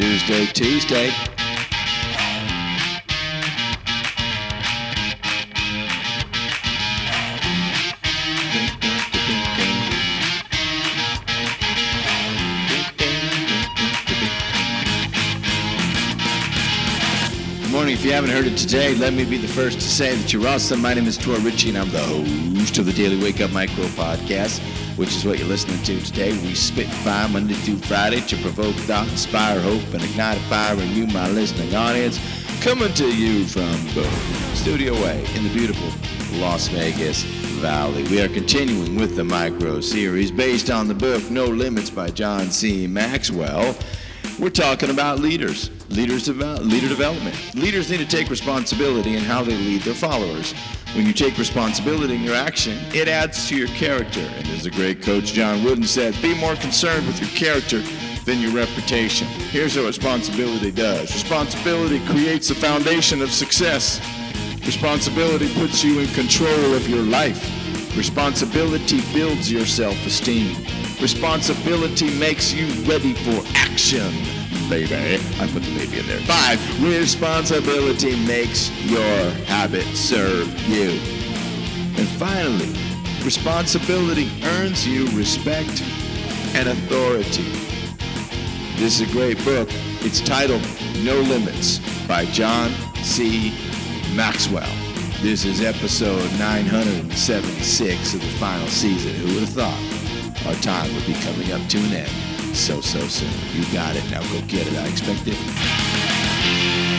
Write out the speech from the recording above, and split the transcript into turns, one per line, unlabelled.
Tuesday, Tuesday. Good morning. If you haven't heard it today, let me be the first to say that you're awesome. My name is Troy Ritchie, and I'm the host of the Daily Wake Up Micro Podcast, which is what you're listening to today. We spit fire Monday through Friday to provoke thought, inspire hope, and ignite a fire in you, my listening audience. Coming to you from Studio Way in the beautiful Las Vegas Valley. We are continuing with the micro series based on the book No Limits by John C. Maxwell. We're talking about leaders, leaders devel- leader development. Leaders need to take responsibility in how they lead their followers. When you take responsibility in your action, it adds to your character. And as the great coach John Wooden said, be more concerned with your character than your reputation. Here's what responsibility does responsibility creates the foundation of success. Responsibility puts you in control of your life. Responsibility builds your self esteem. Responsibility makes you ready for action, baby. I put the baby in there. Five, responsibility makes your habit serve you. And finally, responsibility earns you respect and authority. This is a great book. It's titled No Limits by John C. Maxwell. This is episode 976 of the final season. Who would have thought our time would be coming up to an end so, so soon? You got it. Now go get it. I expect it.